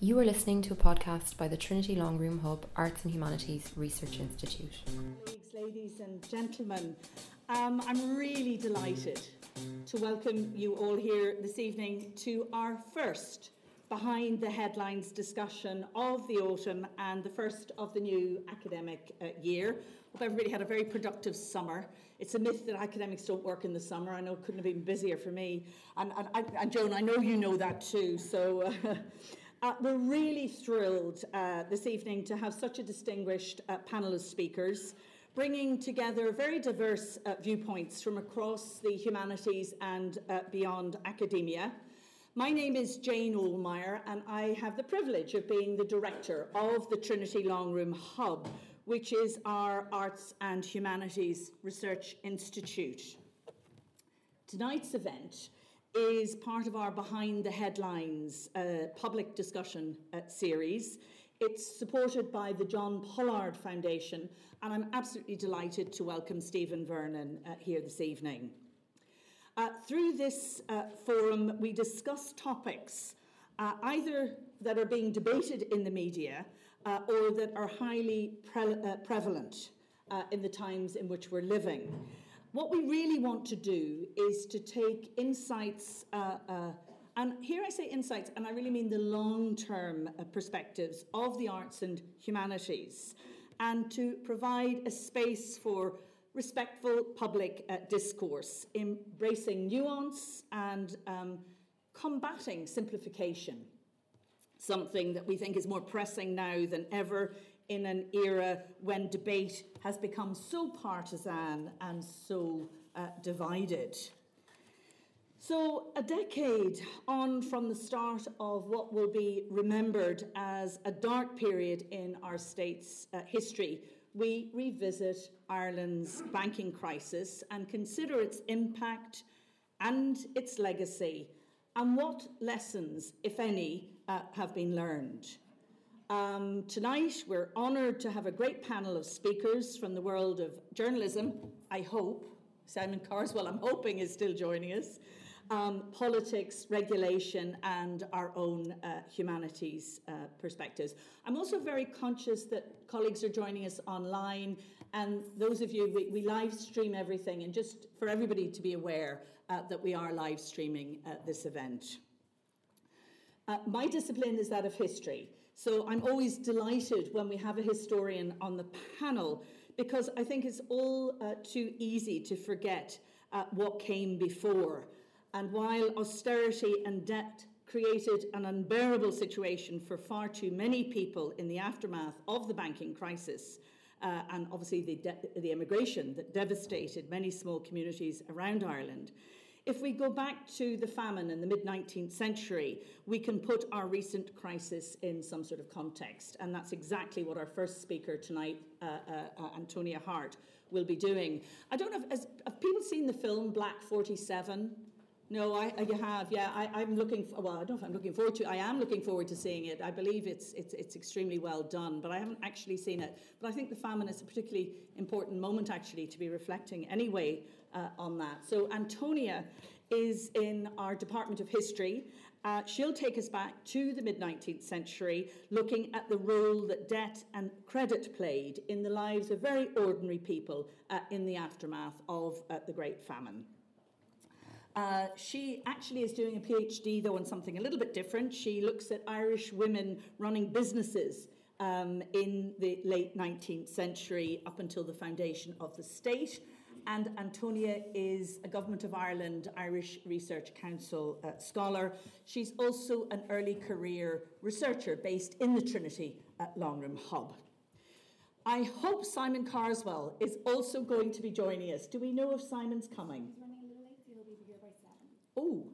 You are listening to a podcast by the Trinity Longroom Hub Arts and Humanities Research Institute. Ladies and gentlemen, um, I'm really delighted to welcome you all here this evening to our first Behind the Headlines discussion of the autumn and the first of the new academic uh, year. Hope everybody had a very productive summer. It's a myth that academics don't work in the summer. I know it couldn't have been busier for me. And, and, and Joan, I know you know that too. So. Uh, Uh, we're really thrilled uh, this evening to have such a distinguished uh, panel of speakers, bringing together very diverse uh, viewpoints from across the humanities and uh, beyond academia. My name is Jane Ohlmeyer, and I have the privilege of being the director of the Trinity Longroom Hub, which is our Arts and Humanities Research Institute. Tonight's event is part of our Behind the Headlines uh, public discussion uh, series. It's supported by the John Pollard Foundation, and I'm absolutely delighted to welcome Stephen Vernon uh, here this evening. Uh, through this uh, forum, we discuss topics uh, either that are being debated in the media or that are highly pre- prevalent in the times in which we're living. What we really want to do is to take insights, uh, uh, and here I say insights, and I really mean the long term uh, perspectives of the arts and humanities, and to provide a space for respectful public uh, discourse, embracing nuance and um, combating simplification. Something that we think is more pressing now than ever in an era when debate has become so partisan and so uh, divided. So, a decade on from the start of what will be remembered as a dark period in our state's uh, history, we revisit Ireland's banking crisis and consider its impact and its legacy and what lessons, if any, uh, have been learned. Um, tonight, we're honoured to have a great panel of speakers from the world of journalism, I hope. Simon Carswell, I'm hoping, is still joining us. Um, politics, regulation, and our own uh, humanities uh, perspectives. I'm also very conscious that colleagues are joining us online, and those of you, we, we live stream everything, and just for everybody to be aware uh, that we are live streaming uh, this event. Uh, my discipline is that of history. So I'm always delighted when we have a historian on the panel because I think it's all uh, too easy to forget uh, what came before. And while austerity and debt created an unbearable situation for far too many people in the aftermath of the banking crisis, uh, and obviously the, de- the immigration that devastated many small communities around Ireland, if we go back to the famine in the mid 19th century, we can put our recent crisis in some sort of context. And that's exactly what our first speaker tonight, uh, uh, uh Antonia Hart, will be doing. I don't know if has, have people seen the film Black 47? No, I, you have. Yeah, I, am looking. For, well, I don't know if I'm looking forward to. I am looking forward to seeing it. I believe it's it's it's extremely well done, but I haven't actually seen it. But I think the famine is a particularly important moment, actually, to be reflecting anyway uh, on that. So Antonia is in our Department of History. Uh, she'll take us back to the mid 19th century, looking at the role that debt and credit played in the lives of very ordinary people uh, in the aftermath of uh, the Great Famine. Uh, she actually is doing a PhD, though, on something a little bit different. She looks at Irish women running businesses um, in the late 19th century up until the foundation of the state and Antonia is a Government of Ireland Irish Research Council uh, scholar. She's also an early career researcher based in the Trinity at Longroom Hub. I hope Simon Carswell is also going to be joining us. Do we know if Simon's coming? He's running a little late, so he'll be here by seven. Oh,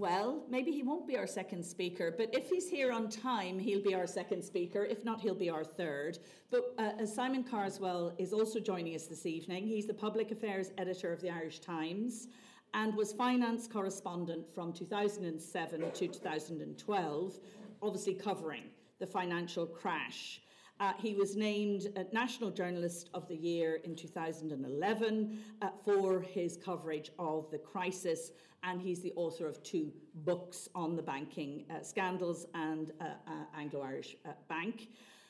well, maybe he won't be our second speaker, but if he's here on time, he'll be our second speaker. If not, he'll be our third. But uh, Simon Carswell is also joining us this evening. He's the public affairs editor of the Irish Times and was finance correspondent from 2007 to 2012, obviously covering the financial crash. Uh, he was named National Journalist of the Year in 2011 uh, for his coverage of the crisis, and he's the author of two books on the banking uh, scandals and uh, uh, Anglo Irish uh, Bank.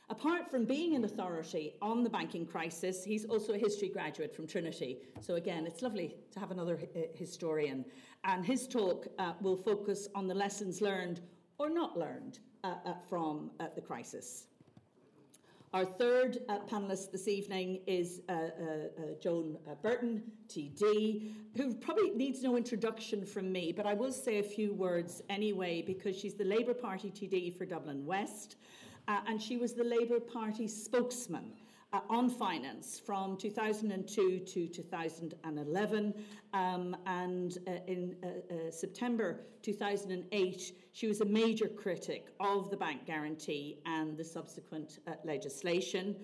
Apart from being an authority on the banking crisis, he's also a history graduate from Trinity. So, again, it's lovely to have another historian. And his talk will focus on the lessons learned or not learned from the crisis. Our third uh, panellist this evening is uh, uh, uh Joan uh, Burton, TD, who probably needs no introduction from me, but I will say a few words anyway because she's the Labour Party TD for Dublin West, uh, and she was the Labour Party spokesman uh, on finance from 2002 to 2011. Um, and uh, in uh, uh, September 2008, she was a major critic of the bank guarantee and the subsequent uh, legislation.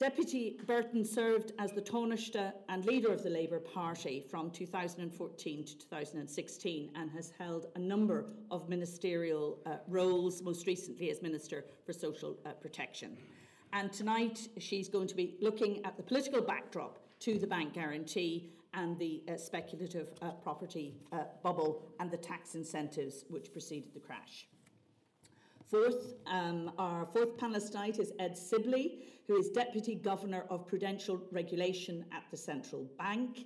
Deputy Burton served as the Taoiseach and leader of the Labour Party from 2014 to 2016 and has held a number of ministerial uh, roles, most recently as Minister for Social uh, Protection. And tonight she's going to be looking at the political backdrop to the bank guarantee and the uh, speculative uh, property uh, bubble and the tax incentives which preceded the crash. Fourth, um, our fourth panelist tonight is Ed Sibley, who is Deputy Governor of Prudential Regulation at the Central Bank.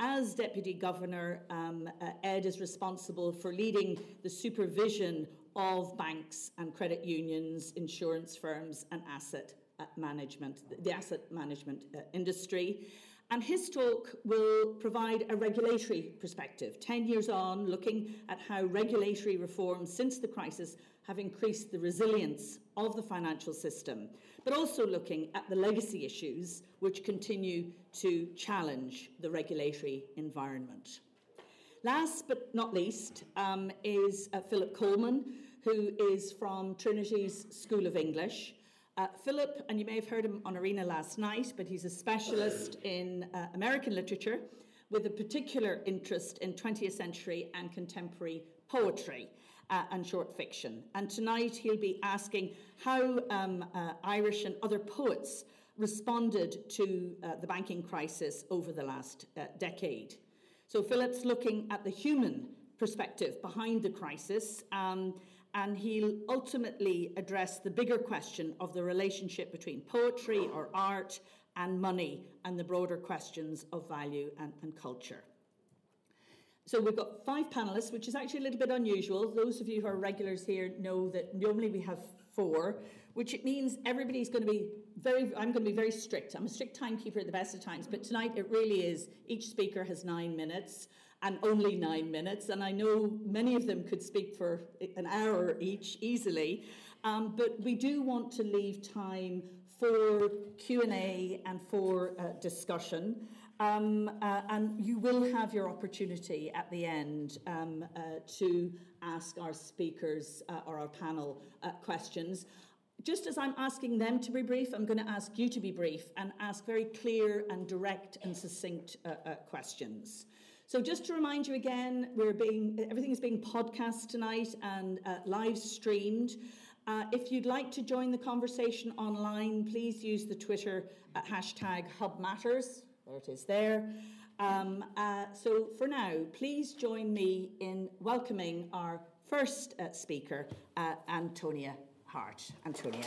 As Deputy Governor, um, uh, Ed is responsible for leading the supervision of banks and credit unions, insurance firms, and asset uh, management, the asset management uh, industry. And his talk will provide a regulatory perspective, 10 years on, looking at how regulatory reforms since the crisis have increased the resilience of the financial system, but also looking at the legacy issues which continue to challenge the regulatory environment. Last but not least um, is uh, Philip Coleman, who is from Trinity's School of English. Uh, Philip, and you may have heard him on Arena last night, but he's a specialist in uh, American literature with a particular interest in 20th century and contemporary poetry uh, and short fiction. And tonight he'll be asking how um, uh, Irish and other poets responded to uh, the banking crisis over the last uh, decade. So Philip's looking at the human perspective behind the crisis. Um, and he'll ultimately address the bigger question of the relationship between poetry or art and money and the broader questions of value and, and culture. So we've got five panelists, which is actually a little bit unusual. Those of you who are regulars here know that normally we have four, which it means everybody's going to be very, I'm going to be very strict. I'm a strict timekeeper at the best of times, but tonight it really is. Each speaker has nine minutes and only nine minutes. And I know many of them could speak for an hour each easily. Um, but we do want to leave time for Q&A and for uh, discussion. Um, uh, and you will have your opportunity at the end um, uh, to ask our speakers uh, or our panel uh, questions. Just as I'm asking them to be brief, I'm going to ask you to be brief and ask very clear and direct and succinct uh, questions. So just to remind you again, we're being everything is being podcast tonight and uh, live streamed. Uh, if you'd like to join the conversation online, please use the Twitter uh, hashtag HubMatters. There it is there. Um, uh, so for now, please join me in welcoming our first uh, speaker, uh, Antonia Hart. Antonia.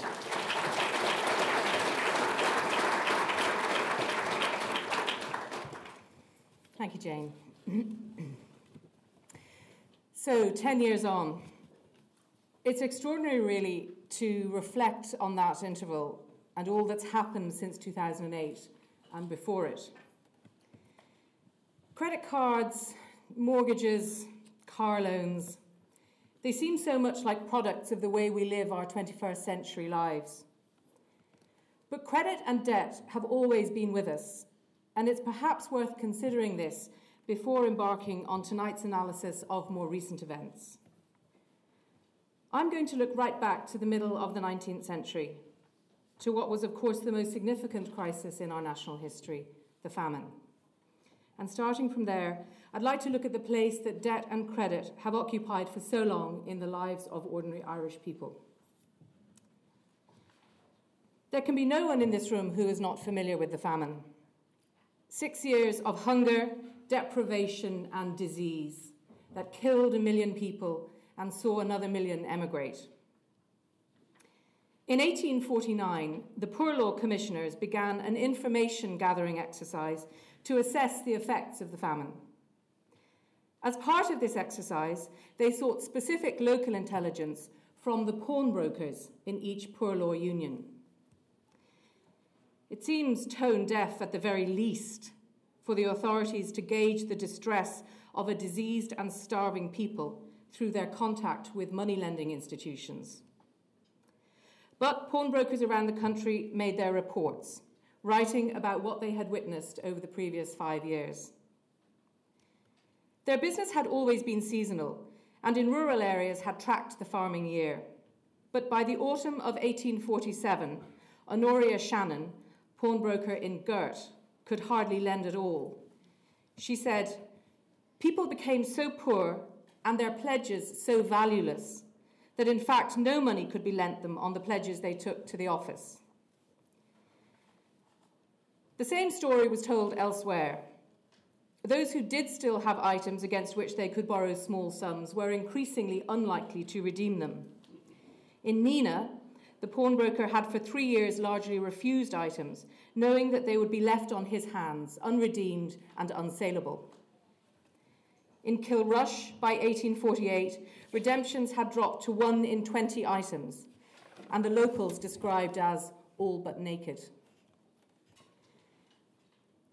Thank you, Jane. so, 10 years on, it's extraordinary, really, to reflect on that interval and all that's happened since 2008 and before it. Credit cards, mortgages, car loans, they seem so much like products of the way we live our 21st century lives. But credit and debt have always been with us, and it's perhaps worth considering this before embarking on tonight's analysis of more recent events. I'm going to look right back to the middle of the 19th century, to what was, of course, the most significant crisis in our national history the famine. And starting from there, I'd like to look at the place that debt and credit have occupied for so long in the lives of ordinary Irish people. There can be no one in this room who is not familiar with the famine. Six years of hunger, deprivation, and disease that killed a million people and saw another million emigrate. In 1849, the Poor Law Commissioners began an information gathering exercise to assess the effects of the famine. As part of this exercise, they sought specific local intelligence from the pawnbrokers in each poor law union. It seems tone deaf at the very least for the authorities to gauge the distress of a diseased and starving people through their contact with money lending institutions. But pawnbrokers around the country made their reports, writing about what they had witnessed over the previous five years. Their business had always been seasonal, and in rural areas had tracked the farming year. But by the autumn of 1847, Honoria Shannon, pawnbroker in Gort, could hardly lend at all. She said, People became so poor and their pledges so valueless that in fact no money could be lent them on the pledges they took to the office. The same story was told elsewhere. Those who did still have items against which they could borrow small sums were increasingly unlikely to redeem them. In Nenagh, the pawnbroker had for three years largely refused items, knowing that they would be left on his hands, unredeemed and unsaleable. In Kilrush, by 1848, redemptions had dropped to one in 20 items, and the locals described as all but naked.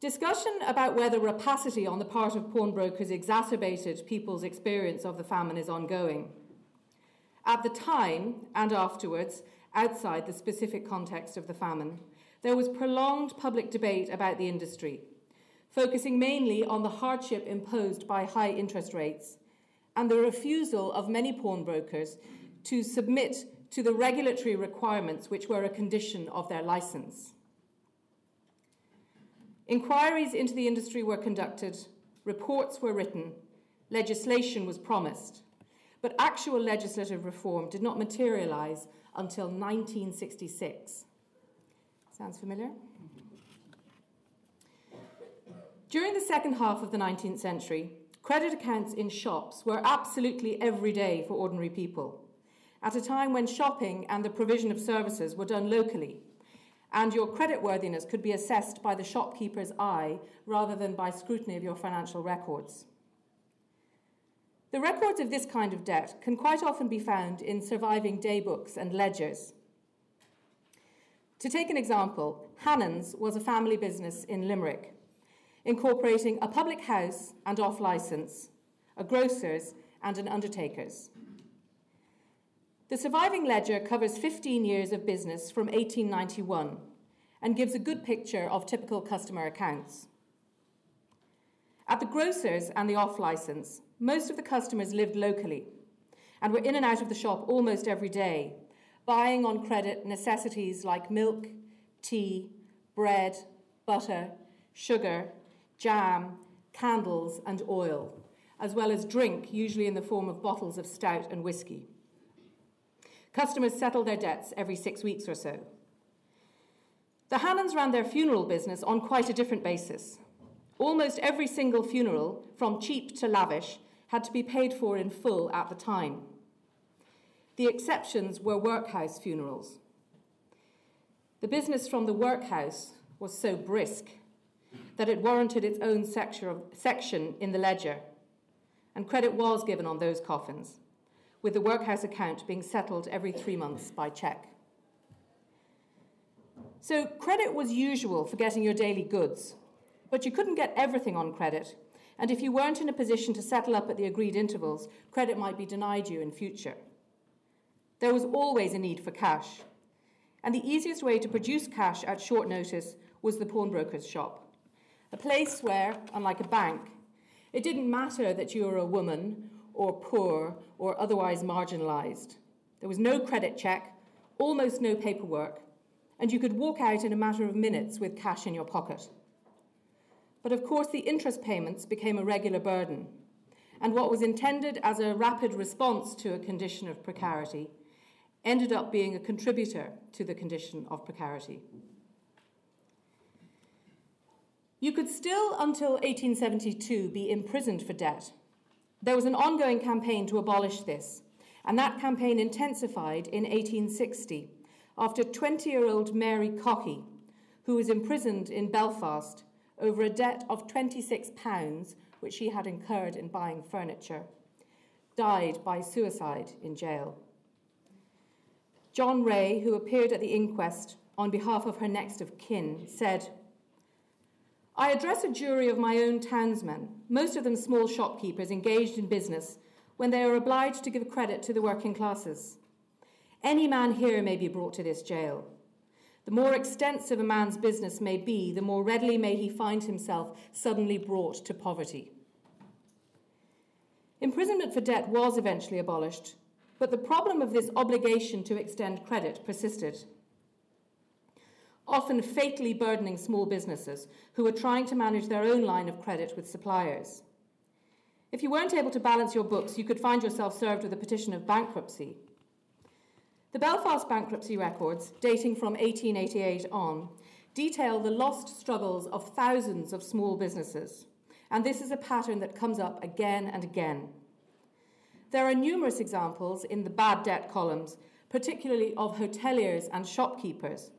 Discussion about whether rapacity on the part of pawnbrokers exacerbated people's experience of the famine is ongoing. At the time and afterwards, outside the specific context of the famine, there was prolonged public debate about the industry, focusing mainly on the hardship imposed by high interest rates and the refusal of many pawnbrokers to submit to the regulatory requirements which were a condition of their license. Inquiries into the industry were conducted, reports were written, legislation was promised, but actual legislative reform did not materialise until 1966. Sounds familiar? During the second half of the 19th century, credit accounts in shops were absolutely everyday for ordinary people, at a time when shopping and the provision of services were done locally and your creditworthiness could be assessed by the shopkeeper's eye rather than by scrutiny of your financial records. The records of this kind of debt can quite often be found in surviving daybooks and ledgers. To take an example, Hannon's was a family business in Limerick, incorporating a public house and off licence, a grocer's, and an undertaker's. The surviving ledger covers 15 years of business from 1891 and gives a good picture of typical customer accounts. At the grocers and the off license, most of the customers lived locally and were in and out of the shop almost every day, buying on credit necessities like milk, tea, bread, butter, sugar, jam, candles, and oil, as well as drink, usually in the form of bottles of stout and whisky. Customers settle their debts every six weeks or so. The Hannons ran their funeral business on quite a different basis. Almost every single funeral, from cheap to lavish, had to be paid for in full at the time. The exceptions were workhouse funerals. The business from the workhouse was so brisk that it warranted its own section in the ledger, and credit was given on those coffins with the workhouse account being settled every three months by cheque. So, credit was usual for getting your daily goods, but you couldn't get everything on credit, and if you weren't in a position to settle up at the agreed intervals, credit might be denied you in future. There was always a need for cash, and the easiest way to produce cash at short notice was the pawnbroker's shop, a place where, unlike a bank, it didn't matter that you were a woman or poor or otherwise marginalised. There was no credit check, almost no paperwork, and you could walk out in a matter of minutes with cash in your pocket. But of course, the interest payments became a regular burden, and what was intended as a rapid response to a condition of precarity ended up being a contributor to the condition of precarity. You could still, until 1872, be imprisoned for debt. There was an ongoing campaign to abolish this, and that campaign intensified in 1860 after 20 year old Mary Cockey, who was imprisoned in Belfast over a debt of £26, which she had incurred in buying furniture, died by suicide in jail. John Ray, who appeared at the inquest on behalf of her next of kin, said, I address a jury of my own townsmen, most of them small shopkeepers engaged in business, when they are obliged to give credit to the working classes. Any man here may be brought to this jail. The more extensive a man's business may be, the more readily may he find himself suddenly brought to poverty. Imprisonment for debt was eventually abolished, but the problem of this obligation to extend credit persisted, often fatally burdening small businesses who were trying to manage their own line of credit with suppliers. If you weren't able to balance your books, you could find yourself served with a petition of bankruptcy. The Belfast bankruptcy records, dating from 1888 on, detail the lost struggles of thousands of small businesses, and this is a pattern that comes up again and again. There are numerous examples in the bad debt columns, particularly of hoteliers and shopkeepers,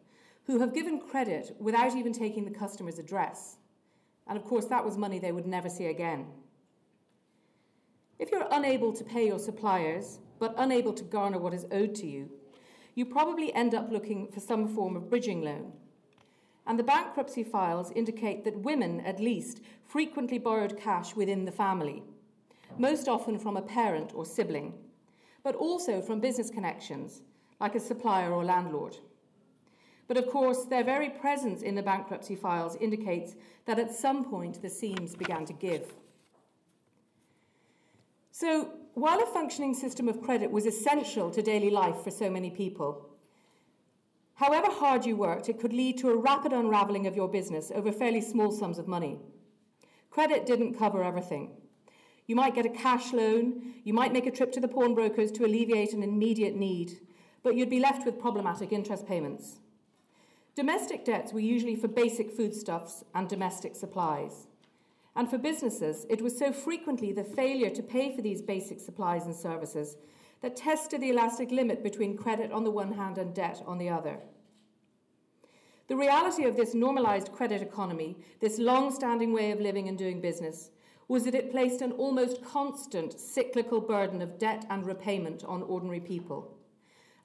who have given credit without even taking the customer's address. And of course, that was money they would never see again. If you're unable to pay your suppliers, but unable to garner what is owed to you, you probably end up looking for some form of bridging loan. And the bankruptcy files indicate that women, at least, frequently borrowed cash within the family, most often from a parent or sibling, but also from business connections, like a supplier or landlord. But of course, their very presence in the bankruptcy files indicates that at some point the seams began to give. So, while a functioning system of credit was essential to daily life for so many people, however hard you worked, it could lead to a rapid unravelling of your business over fairly small sums of money. Credit didn't cover everything. You might get a cash loan, you might make a trip to the pawnbrokers to alleviate an immediate need, but you'd be left with problematic interest payments. Domestic debts were usually for basic foodstuffs and domestic supplies. And for businesses, it was so frequently the failure to pay for these basic supplies and services that tested the elastic limit between credit on the one hand and debt on the other. The reality of this normalised credit economy, this long standing way of living and doing business, was that it placed an almost constant cyclical burden of debt and repayment on ordinary people,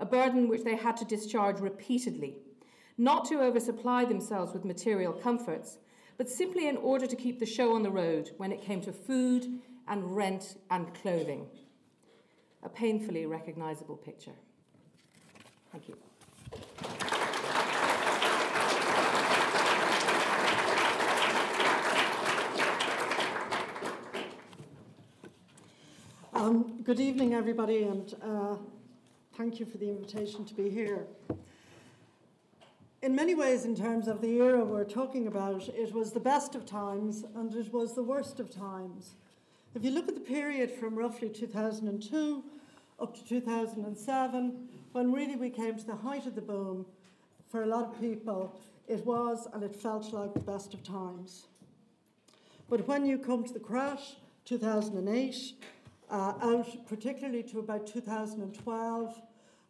a burden which they had to discharge repeatedly, not to oversupply themselves with material comforts, but simply in order to keep the show on the road when it came to food and rent and clothing. A painfully recognisable picture. Thank you. Um, good evening, everybody, and uh, thank you for the invitation to be here in many ways, in terms of the era we're talking about, it was the best of times and it was the worst of times. If you look at the period from roughly 2002 up to 2007, when really we came to the height of the boom, for a lot of people, it was and it felt like the best of times. But when you come to the crash, 2008, uh, out particularly to about 2012,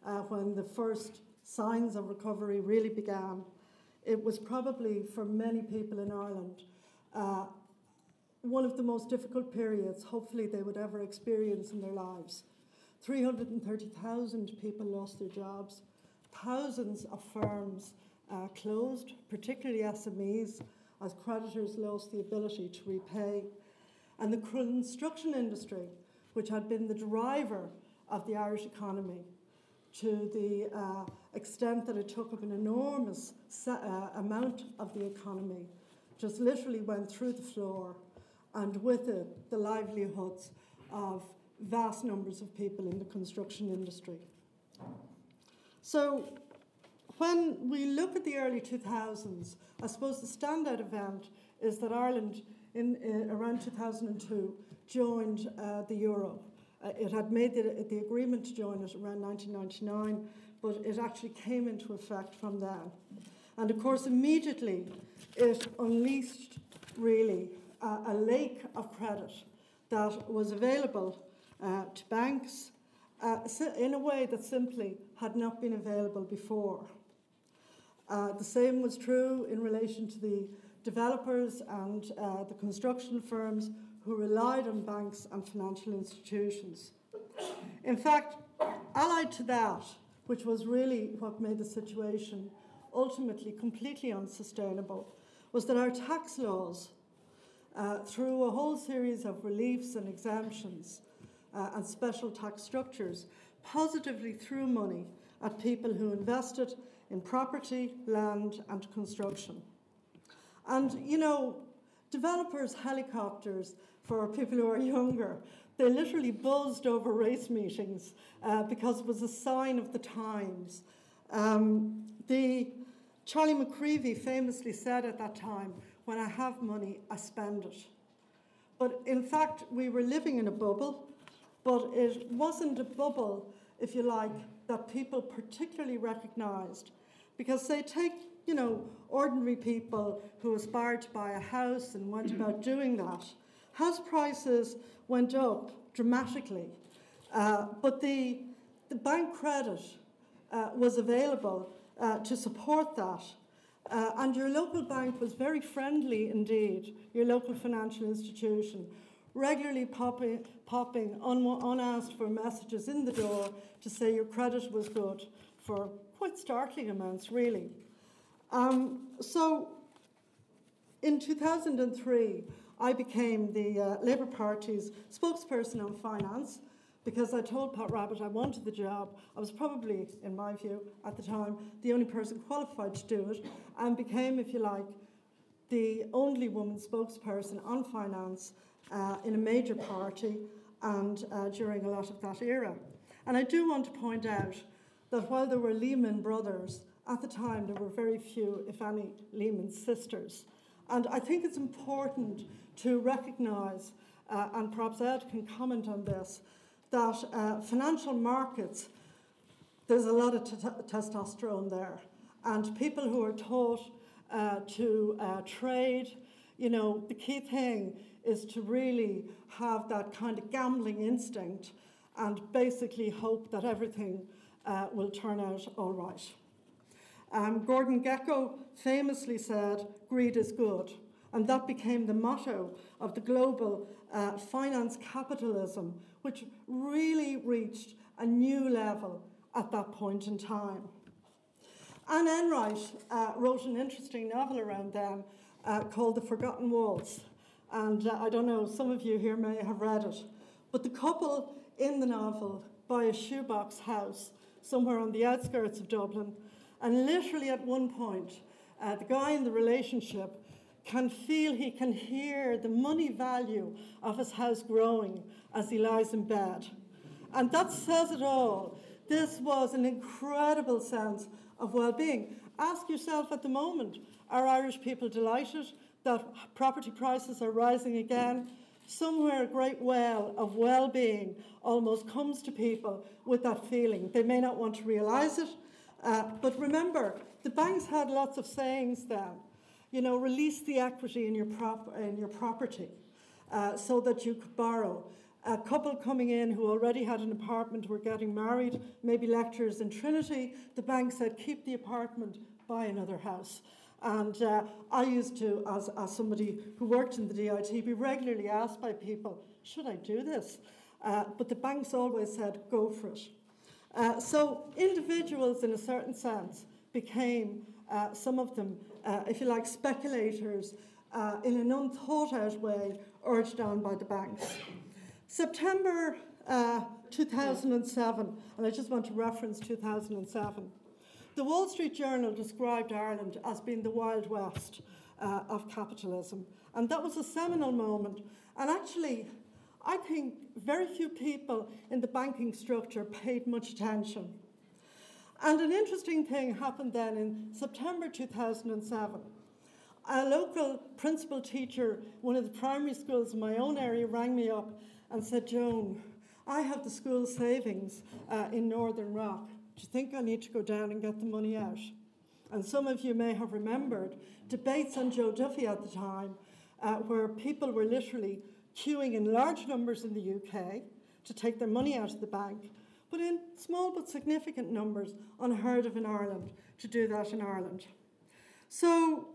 uh, when the first signs of recovery really began, it was probably for many people in Ireland uh, one of the most difficult periods, hopefully, they would ever experience in their lives. 330,000 people lost their jobs, thousands of firms uh, closed, particularly SMEs, as creditors lost the ability to repay. And the construction industry, which had been the driver of the Irish economy, to the uh, extent that it took up an enormous uh, amount of the economy, just literally went through the floor, and with it, the livelihoods of vast numbers of people in the construction industry. So, when we look at the early 2000s, I suppose the standout event is that Ireland, in, in around 2002, joined uh, the euro. Uh, it had made the, the agreement to join it around 1999, but it actually came into effect from then. And of course, immediately it unleashed really uh, a lake of credit that was available uh, to banks uh, in a way that simply had not been available before. Uh, the same was true in relation to the developers and uh, the construction firms who relied on banks and financial institutions. In fact, allied to that, which was really what made the situation ultimately completely unsustainable, was that our tax laws, uh, through a whole series of reliefs and exemptions uh, and special tax structures, positively threw money at people who invested in property, land, and construction. And, you know, developers' helicopters, for people who are younger, they literally buzzed over race meetings uh, because it was a sign of the times. Um, the Charlie McCreevy famously said at that time, "When I have money, I spend it." But in fact, we were living in a bubble, but it wasn't a bubble, if you like, that people particularly recognised, because they take you know, ordinary people who aspired to buy a house and went about doing that. House prices went up dramatically, uh, but the, the bank credit uh, was available uh, to support that. Uh, and your local bank was very friendly indeed, your local financial institution, regularly popping, popping un- unasked for messages in the door to say your credit was good for quite startling amounts, really. Um, so in 2003, I became the uh, Labour Party's spokesperson on finance because I told Pat Rabbitte I wanted the job. I was probably, in my view, at the time, the only person qualified to do it, and became, if you like, the only woman spokesperson on finance uh, in a major party and uh, during a lot of that era. And I do want to point out that while there were Lehman brothers at the time, there were very few, if any, Lehman sisters. And I think it's important to recognise, uh, and perhaps Ed can comment on this, that uh, financial markets, there's a lot of t- testosterone there. And people who are taught uh, to uh, trade, you know, the key thing is to really have that kind of gambling instinct and basically hope that everything uh, will turn out all right. Um, Gordon Gekko famously said, greed is good. And that became the motto of the global uh, finance capitalism, which really reached a new level at that point in time. Anne Enright uh, wrote an interesting novel around them uh, called The Forgotten Waltz. And uh, I don't know, some of you here may have read it. But the couple in the novel buy a shoebox house somewhere on the outskirts of Dublin and literally, at one point, uh, the guy in the relationship can feel he can hear the money value of his house growing as he lies in bed. And that says it all. This was an incredible sense of well being. Ask yourself at the moment are Irish people delighted that property prices are rising again? Somewhere a great well of well being almost comes to people with that feeling. They may not want to realise it, uh, but remember, the banks had lots of sayings then. You know, release the equity in your, prop- in your property uh, so that you could borrow. A couple coming in who already had an apartment were getting married, maybe lecturers in Trinity. The bank said, keep the apartment, buy another house. And uh, I used to, as, as somebody who worked in the DIT, be regularly asked by people, should I do this? Uh, but the banks always said, go for it. Uh, so individuals, in a certain sense, became uh, some of them, uh, if you like, speculators uh, in an unthought out way urged on by the banks. September uh, 2007, and I just want to reference 2007, the Wall Street Journal described Ireland as being the Wild West of capitalism. And that was a seminal moment. And actually, I think very few people in the banking structure paid much attention. And an interesting thing happened then in September 2007. A local principal teacher, one of the primary schools in my own area, rang me up and said, Joan, I have the school savings uh, in Northern Rock. Do you think I need to go down and get the money out? And some of you may have remembered debates on Joe Duffy at the time, uh, where people were literally queuing in large numbers in the UK to take their money out of the bank, but in small but significant numbers, unheard of in Ireland, to do that in Ireland. So,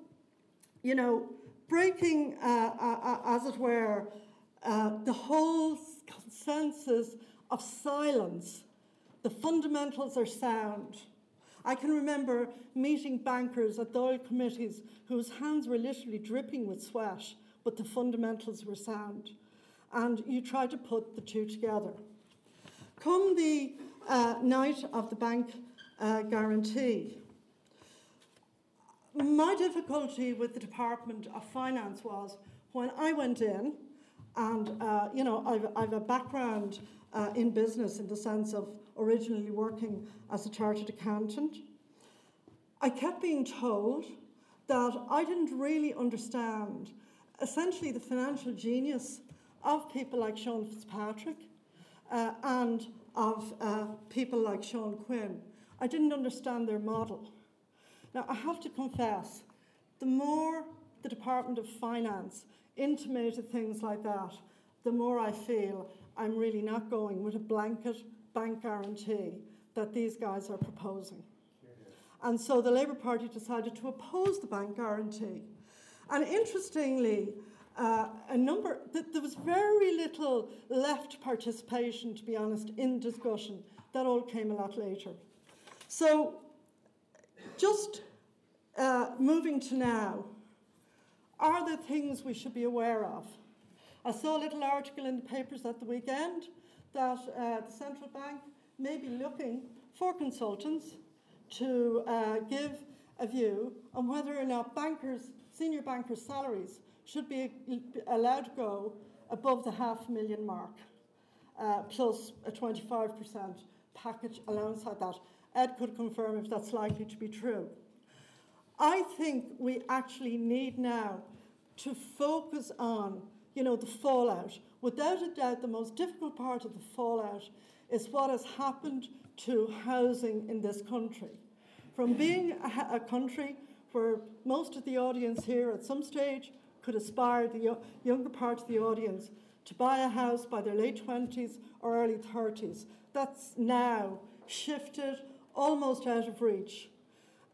you know, breaking, uh, uh, uh as it were, uh, the whole consensus of silence, the fundamentals are sound. I can remember meeting bankers at Dáil committees whose hands were literally dripping with sweat, but the fundamentals were sound. And you try to put the two together. Come the uh, night of the bank uh, guarantee, my difficulty with the Department of Finance was when I went in, and uh, you know, I've, I've a background uh, in business in the sense of originally working as a chartered accountant. I kept being told that I didn't really understand essentially the financial genius of people like Sean Fitzpatrick uh, and of uh, people like Sean Quinn. I didn't understand their model. Now, I have to confess, the more the Department of Finance intimated things like that, the more I feel I'm really not going with a blanket bank guarantee that these guys are proposing. And so the Labour Party decided to oppose the bank guarantee. And interestingly, uh, a number, th- there was very little left participation, to be honest, in discussion. That all came a lot later. So, just uh, moving to now, are there things we should be aware of? I saw a little article in the papers at the weekend that uh, the central bank may be looking for consultants to uh, give a view on whether or not bankers, senior bankers' salaries should be allowed to go above the half million mark, uh, plus a 25% package allowance alongside that. Ed could confirm if that's likely to be true. I think we actually need now to focus on, you know, the fallout. Without a doubt, the most difficult part of the fallout is what has happened to housing in this country. From being a, a country where most of the audience here at some stage could aspire, the younger part of the audience, to buy a house by their late 20s or early 30s, that's now shifted almost out of reach.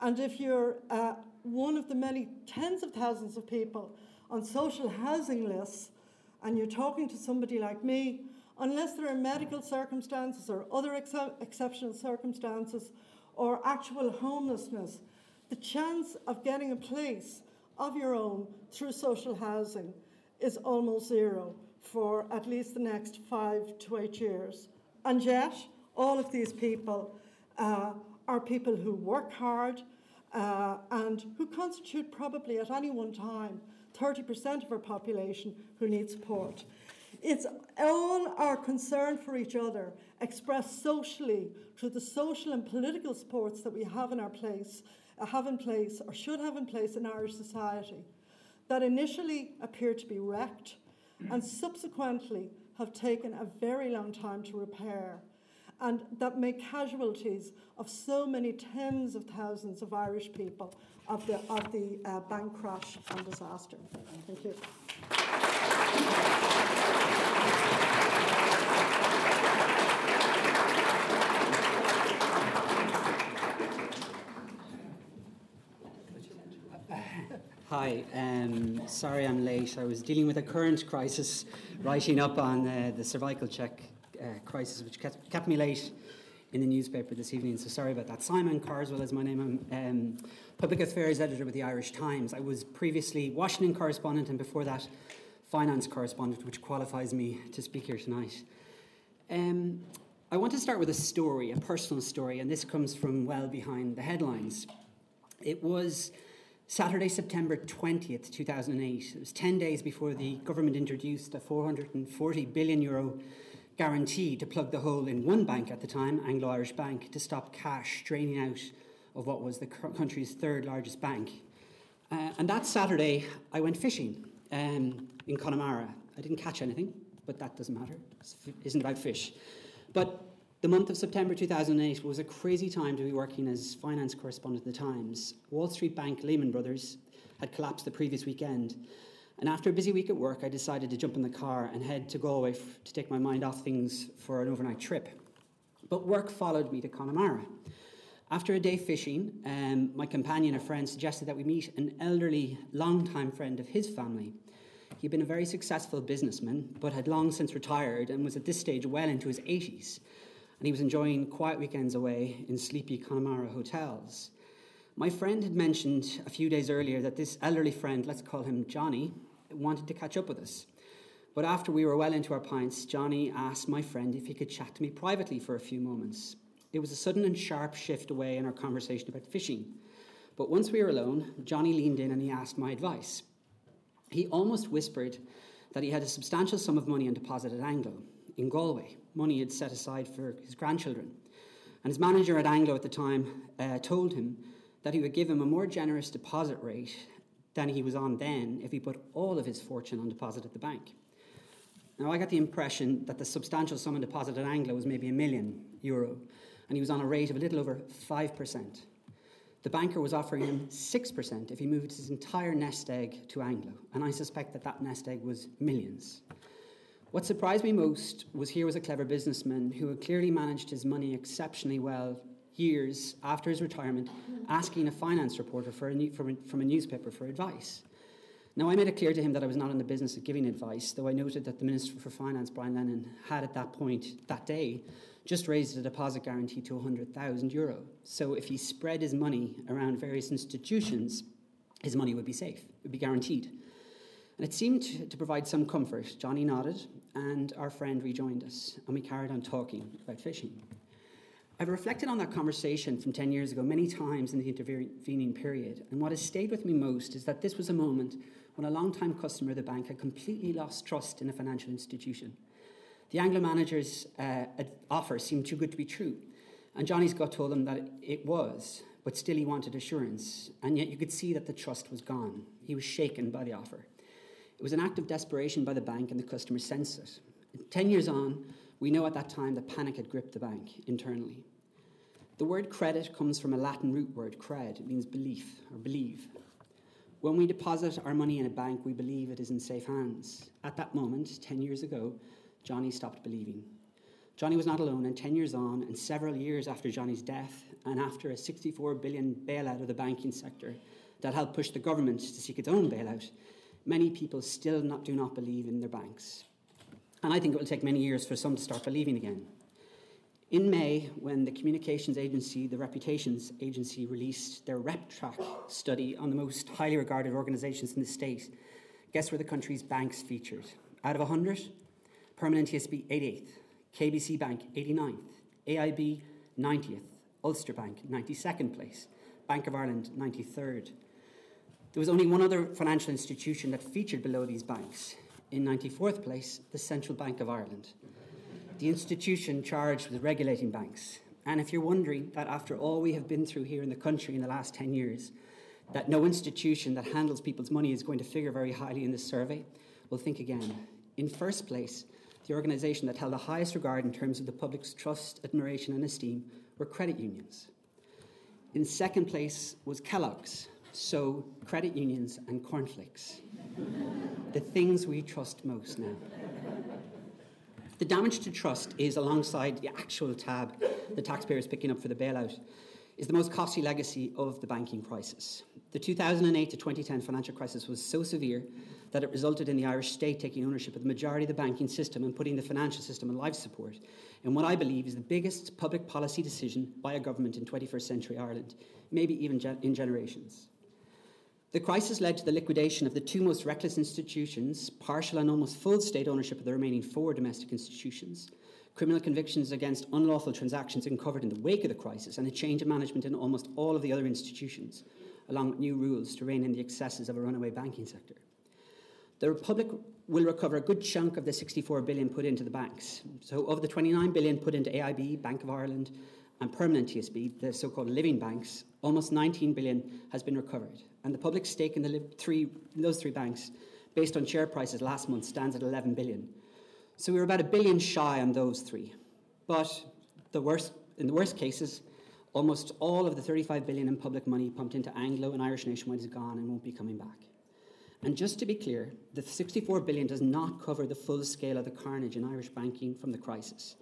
And if you're uh, one of the many tens of thousands of people on social housing lists, and you're talking to somebody like me, unless there are medical circumstances or other ex- exceptional circumstances or actual homelessness, the chance of getting a place of your own through social housing is almost zero for at least the next five to eight years. And yet, all of these people uh, are people who work hard uh, and who constitute probably at any one time 30% of our population who need support. It's all our concern for each other, expressed socially through the social and political supports that we have in our place, have in place, or should have in place in Irish society, that initially appear to be wrecked and subsequently have taken a very long time to repair and that make casualties of so many tens of thousands of Irish people of the, of the uh, bank crash and disaster. Thank you. Hi, um, sorry I'm late. I was dealing with a current crisis, writing up on uh, the cervical check uh, crisis, which kept, kept, me late in the newspaper this evening. So sorry about that. Simon Carswell is my name. I'm um, public affairs editor with the Irish Times. I was previously Washington correspondent, and before that, finance correspondent, which qualifies me to speak here tonight. Um, I want to start with a story, a personal story, and this comes from well behind the headlines. It was Saturday, September 20th, 2008. It was 10 days before the government introduced a 440 billion euro guarantee to plug the hole in one bank at the time, Anglo Irish Bank, to stop cash draining out of what was the country's third largest bank. Uh, and that Saturday, I went fishing um, in Connemara. I didn't catch anything, but that doesn't matter. It isn't about fish. But the month of September 2008 was a crazy time to be working as finance correspondent at the Times. Wall Street bank Lehman Brothers had collapsed the previous weekend. And after a busy week at work, I decided to jump in the car and head to Galway f- to take my mind off things for an overnight trip. But work followed me to Connemara. After a day fishing, um, my companion, a friend, suggested that we meet an elderly, long-time friend of his family. He'd been a very successful businessman, but had long since retired and was at this stage well into his 80s. And he was enjoying quiet weekends away in sleepy Connemara hotels. My friend had mentioned a few days earlier that this elderly friend, let's call him Johnny, wanted to catch up with us. But after we were well into our pints, Johnny asked my friend if he could chat to me privately for a few moments. It was a sudden and sharp shift away in our conversation about fishing. But once we were alone, Johnny leaned in and he asked my advice. He almost whispered that he had a substantial sum of money on deposit at Anglo in Galway, money he had set aside for his grandchildren. And his manager at Anglo at the time uh, told him that he would give him a more generous deposit rate than he was on then if he put all of his fortune on deposit at the bank. Now, I got the impression that the substantial sum on deposit at Anglo was maybe a million euro, and he was on a rate of a little over 5%. The banker was offering him 6% if he moved his entire nest egg to Anglo, and I suspect that that nest egg was millions. What surprised me most was here was a clever businessman who had clearly managed his money exceptionally well years after his retirement, asking a finance reporter for a new, from, a, from a newspaper for advice. Now, I made it clear to him that I was not in the business of giving advice, though I noted that the Minister for Finance, Brian Lenihan, had at that point, that day, just raised a deposit guarantee to 100,000 euro. So if he spread his money around various institutions, his money would be safe, it would be guaranteed. And it seemed to provide some comfort. Johnny nodded, and our friend rejoined us, and we carried on talking about fishing. I've reflected on that conversation from 10 years ago many times in the intervening period, and what has stayed with me most is that this was a moment when a long-time customer of the bank had completely lost trust in a financial institution. The Anglo manager's uh, offer seemed too good to be true, and Johnny's gut told him that it was, but still he wanted assurance, and yet you could see that the trust was gone. He was shaken by the offer. It was an act of desperation by the bank, and the customer sensed it. Ten years on, we know at that time that panic had gripped the bank internally. The word credit comes from a Latin root word, cred. It means belief or believe. When we deposit our money in a bank, we believe it is in safe hands. At that moment, 10 years ago, Johnny stopped believing. Johnny was not alone, and 10 years on, and several years after Johnny's death, and after a 64 billion bailout of the banking sector that helped push the government to seek its own bailout, many people still not, do not believe in their banks. And I think it will take many years for some to start believing again. In May, when the communications agency, the Reputations Agency, released their RepTrak study on the most highly regarded organisations in the state, guess where the country's banks featured? Out of 100, Permanent TSB 88th, KBC Bank 89th, AIB 90th, Ulster Bank 92nd place, Bank of Ireland 93rd. There was only one other financial institution that featured below these banks. In 94th place, the Central Bank of Ireland the institution charged with regulating banks. And if you're wondering that after all we have been through here in the country in the last 10 years, that no institution that handles people's money is going to figure very highly in this survey, well, think again. In first place, the organisation that held the highest regard in terms of the public's trust, admiration, and esteem were credit unions. In second place was Kellogg's, so credit unions and cornflakes. the things we trust most now. The damage to trust is alongside the actual tab the taxpayer is picking up for the bailout is the most costly legacy of the banking crisis. The 2008 to 2010 financial crisis was so severe that it resulted in the Irish state taking ownership of the majority of the banking system and putting the financial system on life support in what I believe is the biggest public policy decision by a government in 21st century Ireland, maybe even in generations. The crisis led to the liquidation of the two most reckless institutions, partial and almost full state ownership of the remaining four domestic institutions, criminal convictions against unlawful transactions uncovered in the wake of the crisis, and a change of management in almost all of the other institutions, along with new rules to rein in the excesses of a runaway banking sector. The Republic will recover a good chunk of the 64 billion put into the banks. So, of the 29 billion put into AIB, Bank of Ireland, and permanent TSB, the so called living banks, almost 19 billion has been recovered. And the public stake in, the three, those three banks, based on share prices last month, stands at 11 billion. So we were about a billion shy on those three. But the worst, in the worst cases, almost all of the 35 billion in public money pumped into Anglo and Irish Nationwide is gone and won't be coming back. And just to be clear, the 64 billion does not cover the full scale of the carnage in Irish banking from the crisis.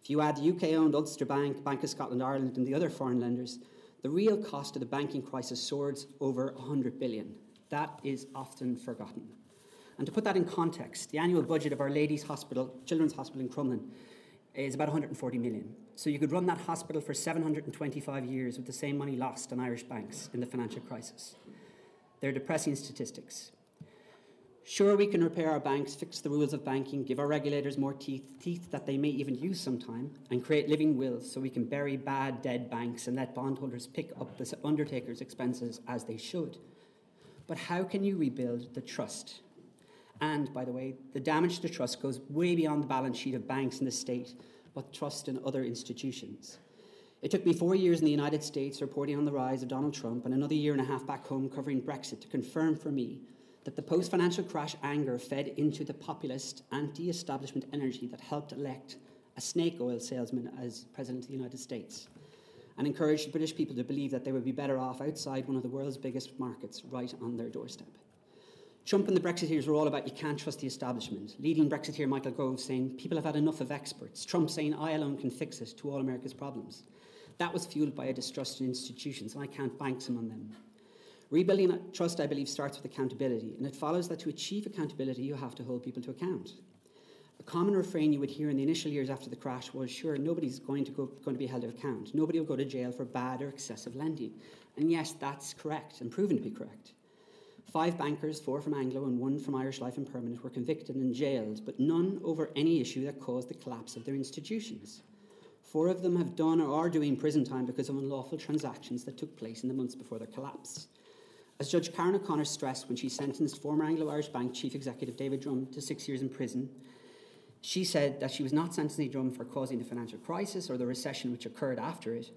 If you add the UK-owned Ulster Bank, Bank of Scotland, Ireland, and the other foreign lenders, the real cost of the banking crisis soars over 100 billion. That is often forgotten. And to put that in context, the annual budget of Our Lady's Hospital, Children's Hospital in Crumlin, is about 140 million. So you could run that hospital for 725 years with the same money lost on Irish banks in the financial crisis. They're depressing statistics. Sure, we can repair our banks, fix the rules of banking, give our regulators more teeth, teeth that they may even use sometime, and create living wills so we can bury bad, dead banks and let bondholders pick up the undertaker's expenses as they should. But how can you rebuild the trust? And, by the way, the damage to trust goes way beyond the balance sheet of banks in the state, but trust in other institutions. It took me four years in the United States reporting on the rise of Donald Trump and another year and a half back home covering Brexit to confirm for me that the post financial crash anger fed into the populist anti establishment energy that helped elect a snake oil salesman as President of the United States and encouraged British people to believe that they would be better off outside one of the world's biggest markets right on their doorstep. Trump and the Brexiteers were all about you can't trust the establishment. Leading Brexiteer Michael Gove saying people have had enough of experts. Trump saying I alone can fix it to all America's problems. That was fueled by a distrust in institutions, and I can't bank some on them. Rebuilding trust, I believe, starts with accountability, and it follows that to achieve accountability, you have to hold people to account. A common refrain you would hear in the initial years after the crash was sure, nobody's going to, go, going to be held to account. Nobody will go to jail for bad or excessive lending. And yes, that's correct and proven to be correct. Five bankers, four from Anglo and one from Irish Life and Permanent, were convicted and jailed, but none over any issue that caused the collapse of their institutions. Four of them have done or are doing prison time because of unlawful transactions that took place in the months before their collapse. As Judge Karen O'Connor stressed when she sentenced former Anglo Irish Bank Chief Executive David Drumm to six years in prison, she said that she was not sentencing Drumm for causing the financial crisis or the recession which occurred after it,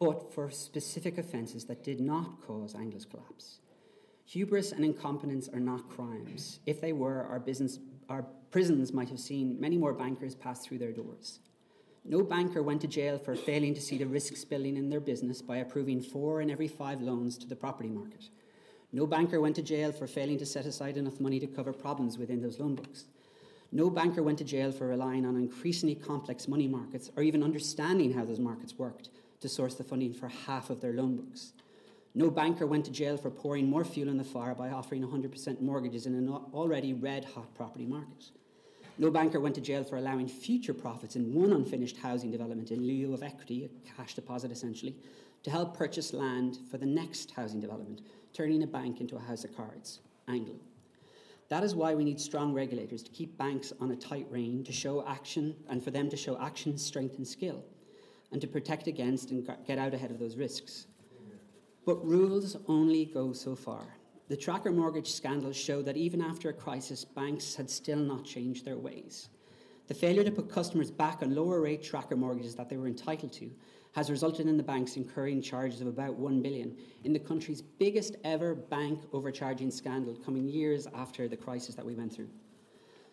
but for specific offences that did not cause Anglo's collapse. Hubris and incompetence are not crimes. If they were, our, business, our prisons might have seen many more bankers pass through their doors. No banker went to jail for failing to see the risk spilling in their business by approving four in every five loans to the property market no banker went to jail for failing to set aside enough money to cover problems within those loan books. No banker went to jail for relying on increasingly complex money markets or even understanding how those markets worked to source the funding for half of their loan books. No banker went to jail for pouring more fuel on the fire by offering 100% mortgages in an already red hot property market. No banker went to jail for allowing future profits in one unfinished housing development in lieu of equity, a cash deposit essentially, to help purchase land for the next housing development turning a bank into a house of cards, Anglo. That is why we need strong regulators to keep banks on a tight rein, to show action, and for them to show action, strength, and skill, and to protect against and get out ahead of those risks. But rules only go so far. The tracker mortgage scandals show that even after a crisis, banks had still not changed their ways. The failure to put customers back on lower rate tracker mortgages that they were entitled to has resulted in the banks incurring charges of about 1 billion in the country's biggest ever bank overcharging scandal coming years after the crisis that we went through.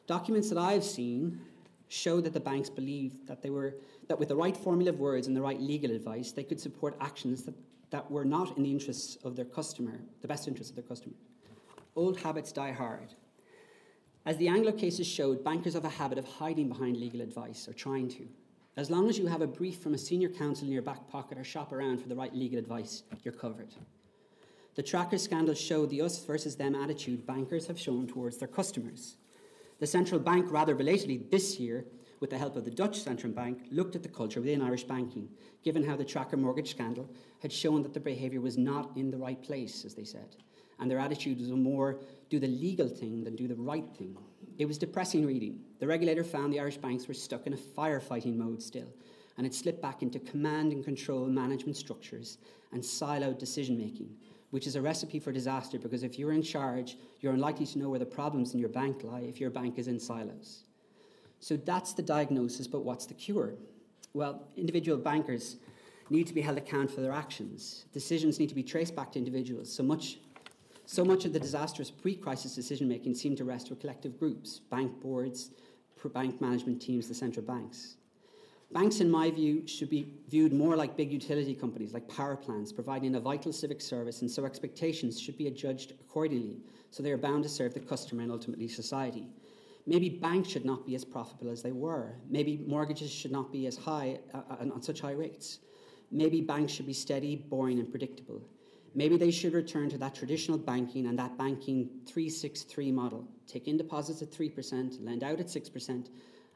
Documents that I've seen show that the banks believed that they were that with the right formula of words and the right legal advice they could support actions that, that were not in the interests of their customer, the best interests of their customer. Old habits die hard. As the Anglo cases showed, bankers have a habit of hiding behind legal advice or trying to. As long as you have a brief from a senior counsel in your back pocket or shop around for the right legal advice, you're covered. The tracker scandal showed the us versus them attitude bankers have shown towards their customers. The central bank, rather belatedly this year, with the help of the Dutch central bank, looked at the culture within Irish banking, given how the tracker mortgage scandal had shown that the behaviour was not in the right place, as they said, and their attitude was more do the legal thing than do the right thing. It was depressing reading. The regulator found the Irish banks were stuck in a firefighting mode still, and had slipped back into command and control management structures and siloed decision making, which is a recipe for disaster because if you're in charge, you're unlikely to know where the problems in your bank lie if your bank is in silos. So that's the diagnosis, but what's the cure? Well, individual bankers need to be held account for their actions. Decisions need to be traced back to individuals. So much so much of the disastrous pre crisis decision making seemed to rest with collective groups, bank boards, bank management teams, the central banks. Banks, in my view, should be viewed more like big utility companies, like power plants, providing a vital civic service, and so expectations should be adjudged accordingly, so they are bound to serve the customer and ultimately society. Maybe banks should not be as profitable as they were. Maybe mortgages should not be as high uh, uh on such high rates. Maybe banks should be steady, boring, and predictable. Maybe they should return to that traditional banking and that banking 363 model. Take in deposits at 3%, lend out at 6%,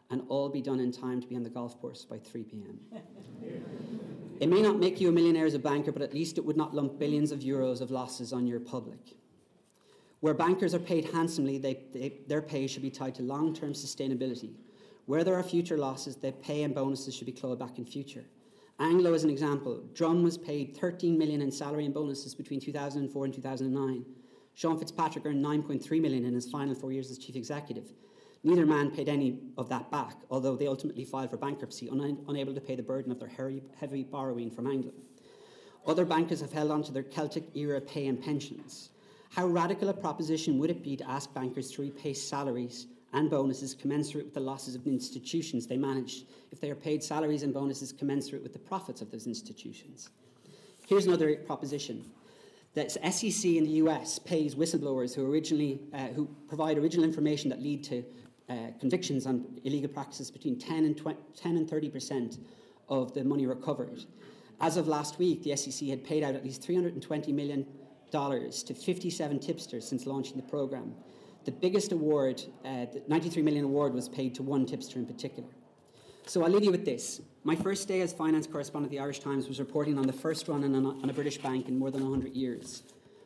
and all be done in time to be on the golf course by 3 pm. it may not make you a millionaire as a banker, but at least it would not lump billions of euros of losses on your public. Where bankers are paid handsomely, they, they, their pay should be tied to long term sustainability. Where there are future losses, their pay and bonuses should be clawed back in future. Anglo, as an example, Drumm was paid 13 million in salary and bonuses between 2004 and 2009. Sean Fitzpatrick earned 9.3 million in his final four years as chief executive. Neither man paid any of that back, although they ultimately filed for bankruptcy, un- unable to pay the burden of their heavy borrowing from Anglo. Other bankers have held on to their Celtic era pay and pensions. How radical a proposition would it be to ask bankers to repay salaries and bonuses commensurate with the losses of the institutions they manage if they are paid salaries and bonuses commensurate with the profits of those institutions? Here's another proposition. The SEC in the US pays whistleblowers who, originally, uh, who provide original information that lead to uh, convictions on illegal practices between 10 and, 20, 10 and 30% of the money recovered. As of last week, the SEC had paid out at least $320 million to 57 tipsters since launching the program. The biggest award, uh, the 93 million award, was paid to one tipster in particular. So I'll leave you with this. My first day as finance correspondent at the Irish Times was reporting on the first run on a, on a British bank in more than 100 years.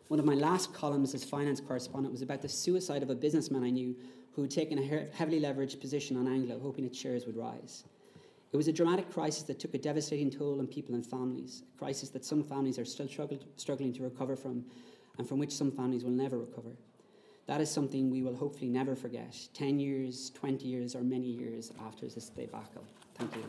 One of my last columns as finance correspondent was about the suicide of a businessman I knew who had taken a heavily leveraged position on Anglo, hoping its shares would rise. It was a dramatic crisis that took a devastating toll on people and families, a crisis that some families are still struggling to recover from, and from which some families will never recover. That is something we will hopefully never forget 10 years, 20 years, or many years after this debacle. Thank you.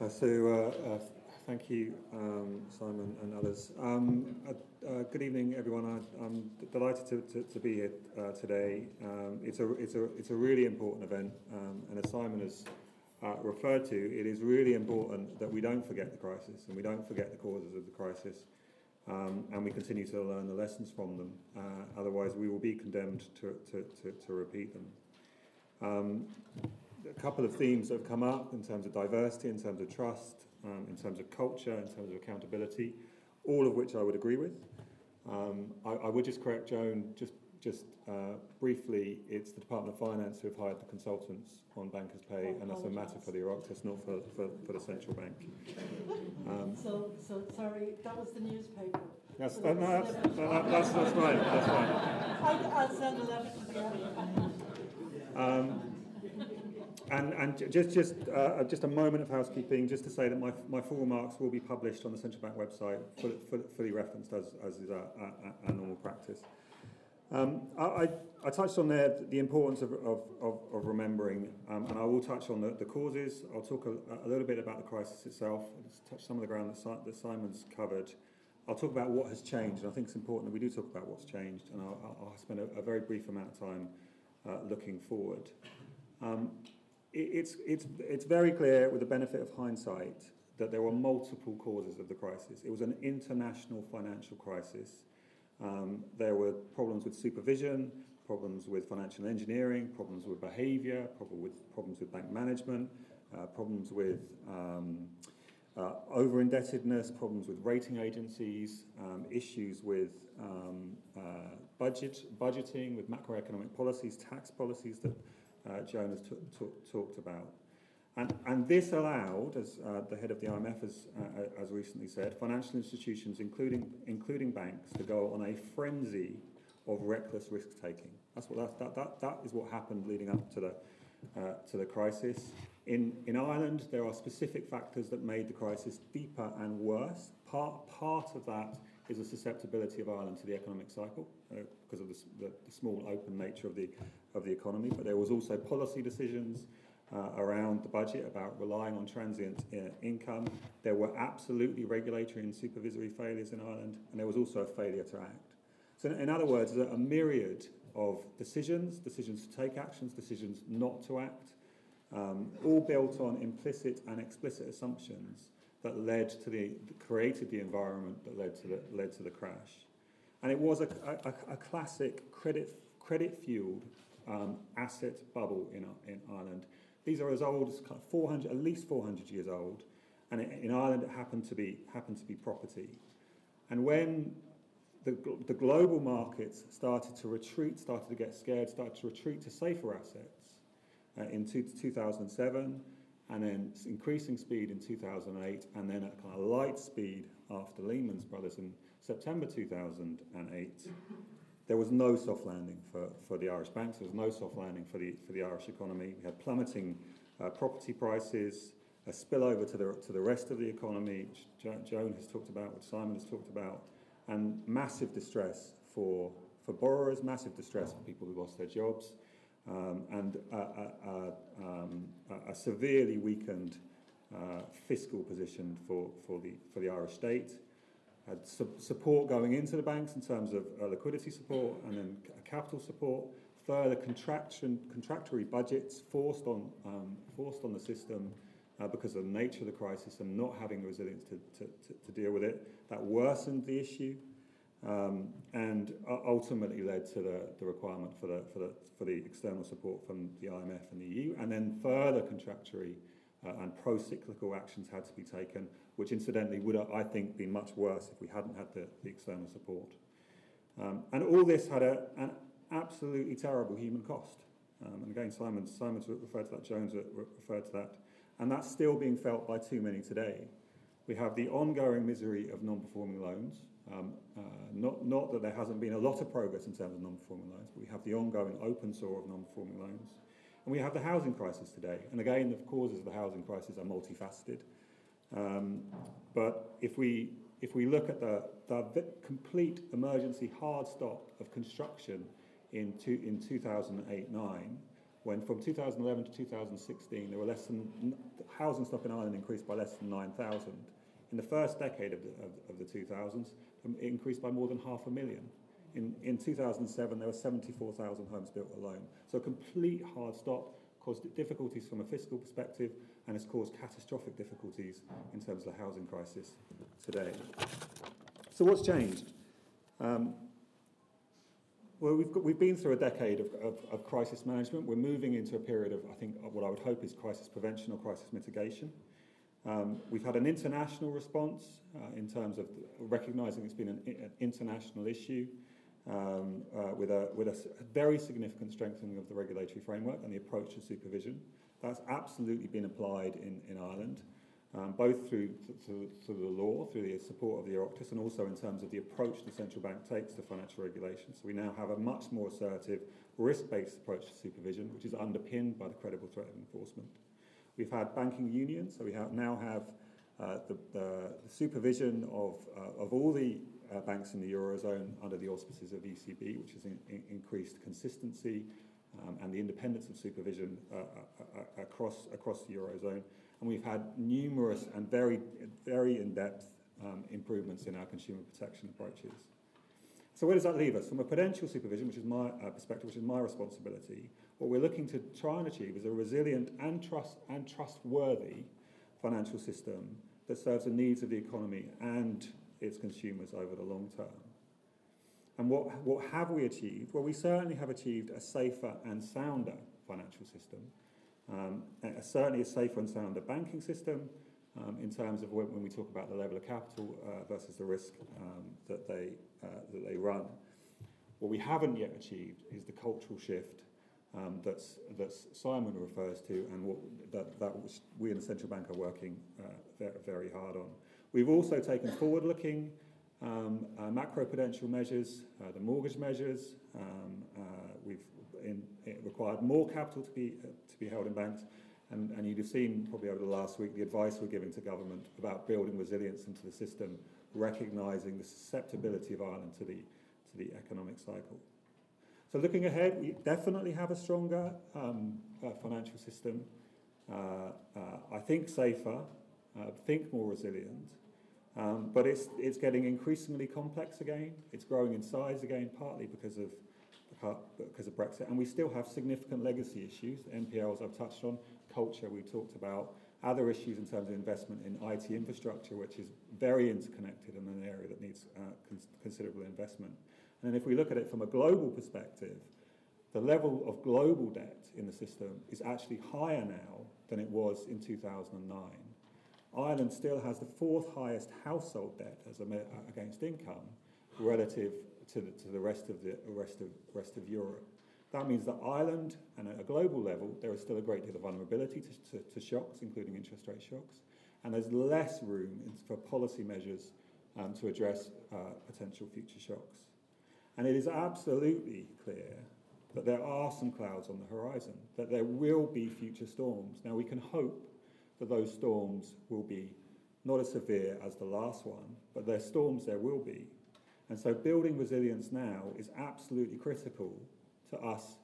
Uh, so, uh, uh, thank you, um, Simon and others. Um, uh, good evening, everyone. I, am delighted to, to, to, be here uh, today. Um, it's, a, it's, a, it's a really important event, um, and as Simon has uh, referred to, it is really important that we don't forget the crisis and we don't forget the causes of the crisis, um, and we continue to learn the lessons from them. otherwise, we will be condemned to, to, to, to repeat them. Um, a couple of themes have come up in terms of diversity, in terms of trust, um, in terms of culture, in terms of accountability, all of which I would agree with. Um, I, I, would just correct Joan just just uh, briefly. It's the Department of Finance who have hired the consultants on bankers' pay, and that's a matter for the Oireachtas, not for, for, for, the central bank. Um, so, so sorry, that was the newspaper. Yes, that, no, that's, that, that's, that's fine. That's fine. I, will send a letter to the um, and, and just just uh, just a moment of housekeeping, just to say that my, my full remarks will be published on the central bank website, fully, fully referenced as, as is our, our, our normal practice. Um, I, I, touched on there the importance of, of, of, of remembering, um, and I will touch on the, the causes. I'll talk a, a, little bit about the crisis itself, touch some of the ground that, that Simon's covered. I'll talk about what has changed, and I think it's important that we do talk about what's changed, and I'll, I'll spend a, a, very brief amount of time uh, looking forward. Um, it's, it's, it's very clear, with the benefit of hindsight, that there were multiple causes of the crisis. It was an international financial crisis. Um, there were problems with supervision, problems with financial engineering, problems with behaviour, problem with, problems with bank management, uh, problems with um, uh, over indebtedness, problems with rating agencies, um, issues with um, uh, budget, budgeting, with macroeconomic policies, tax policies that uh, has t- t- talked about. And, and this allowed, as uh, the head of the IMF has, uh, has recently said, financial institutions, including, including banks, to go on a frenzy of reckless risk taking. That's what that, that, that, that is what happened leading up to the, uh, to the crisis. In, in Ireland, there are specific factors that made the crisis deeper and worse. Part, part of that is a susceptibility of Ireland to the economic cycle uh, because of the, the, the, small open nature of the, of the economy. But there was also policy decisions uh, around the budget about relying on transient uh, income. There were absolutely regulatory and supervisory failures in Ireland, and there was also a failure to act. So, in other words, a myriad of decisions, decisions to take actions, decisions not to act, um, all built on implicit and explicit assumptions that led to the created the environment that led to the led to the crash, and it was a, a, a classic credit credit fueled um, asset bubble in in Ireland. These are as old as kind of 400, at least 400 years old, and in Ireland it happened to be happened to be property, and when the, the global markets started to retreat, started to get scared, started to retreat to safer assets uh, in two, 2007, and then increasing speed in 2008, and then at kind of light speed after Lehman Brothers in September 2008. There was no soft landing for, for the Irish banks. There was no soft landing for the, for the Irish economy. We had plummeting uh, property prices, a spillover to the, to the rest of the economy, which jo- Joan has talked about, which Simon has talked about, and massive distress for, for borrowers, massive distress for people who lost their jobs, um, and a, a, um, a severely weakened uh, fiscal position for, for, the, for the Irish state. Had su- support going into the banks in terms of uh, liquidity support and then c- capital support. Further contraction, contractory budgets forced on, um, forced on the system uh, because of the nature of the crisis and not having resilience to, to, to, to deal with it. That worsened the issue um, and ultimately led to the, the requirement for the, for, the, for the external support from the IMF and the EU. And then further contractory uh, and pro cyclical actions had to be taken, which incidentally would, I think, be much worse if we hadn't had the, the external support. Um, and all this had a, an absolutely terrible human cost. Um, and again, Simon, Simon's referred to that, Joan's referred to that. And that's still being felt by too many today. We have the ongoing misery of non performing loans. Um, uh, not, not that there hasn't been a lot of progress in terms of non performing loans, but we have the ongoing open sore of non performing loans. And we have the housing crisis today. And again, the causes of the housing crisis are multifaceted. Um, but if we, if we look at the, the complete emergency hard stop of construction in, two, in 2008 9, when from 2011 to 2016 there were less than housing stock in Ireland increased by less than 9,000. In the first decade of the, of, of the 2000s, um, it increased by more than half a million. In, in 2007, there were 74,000 homes built alone. So a complete hard stop caused difficulties from a fiscal perspective and has caused catastrophic difficulties in terms of the housing crisis today. So what's changed? Um, well, we've, got, we've been through a decade of, of, of, crisis management. We're moving into a period of, I think, what I would hope is crisis prevention or crisis mitigation. Um, we've had an international response uh, in terms of recognising it's been an, an international issue um, uh, with, a, with a very significant strengthening of the regulatory framework and the approach to supervision. That's absolutely been applied in, in Ireland um, both through, through, through, the law, through the support of the Oireachtas, and also in terms of the approach the central bank takes to financial regulation. So we now have a much more assertive, risk-based approach to supervision, which is underpinned by the credible threat of enforcement. We've had banking unions, so we have, now have uh, the, the, the, supervision of, uh, of all the uh, banks in the Eurozone under the auspices of ECB, which has in, in increased consistency um, and the independence of supervision uh, uh, uh, across, across the Eurozone and we've had numerous and very, very in-depth um, improvements in our consumer protection approaches. So where does that leave us? From a prudential supervision, which is my uh, perspective, which is my responsibility, what we're looking to try and achieve is a resilient and trust and trustworthy financial system that serves the needs of the economy and its consumers over the long term. And what, what have we achieved? Well, we certainly have achieved a safer and sounder financial system um, certainly a safer and sounder banking system um, in terms of when, when, we talk about the level of capital uh, versus the risk um, that, they, uh, that they run. What we haven't yet achieved is the cultural shift um, that's, that's Simon refers to and what, that, that we in the central bank are working uh, very, very hard on. We've also taken forward-looking um, uh, macroprudential measures, uh, the mortgage measures. Um, uh, we've in, required more capital to be, uh, to be held in banks. And, and you'd have seen probably over the last week the advice we're giving to government about building resilience into the system, recognising the susceptibility of Ireland to the, to the economic cycle. So looking ahead, we definitely have a stronger um, uh, financial system. uh, I think, safer, uh, think more resilient. Um, but it's, it's getting increasingly complex again. It's growing in size again, partly because of, because of Brexit. And we still have significant legacy issues, NPLs I've touched on, culture we talked about, other issues in terms of investment in IT infrastructure, which is very interconnected and an area that needs uh, cons- considerable investment. And then if we look at it from a global perspective, the level of global debt in the system is actually higher now than it was in 2009. Ireland still has the fourth highest household debt as a, against income relative to the, to the rest of the rest of rest of Europe. That means that Ireland, and at a global level, there is still a great deal of vulnerability to, to, to shocks, including interest rate shocks, and there's less room for policy measures um, to address uh, potential future shocks. And it is absolutely clear that there are some clouds on the horizon, that there will be future storms. Now, we can hope that those storms will be not as severe as the last one, but there are storms there will be. And so, building resilience now is absolutely critical to us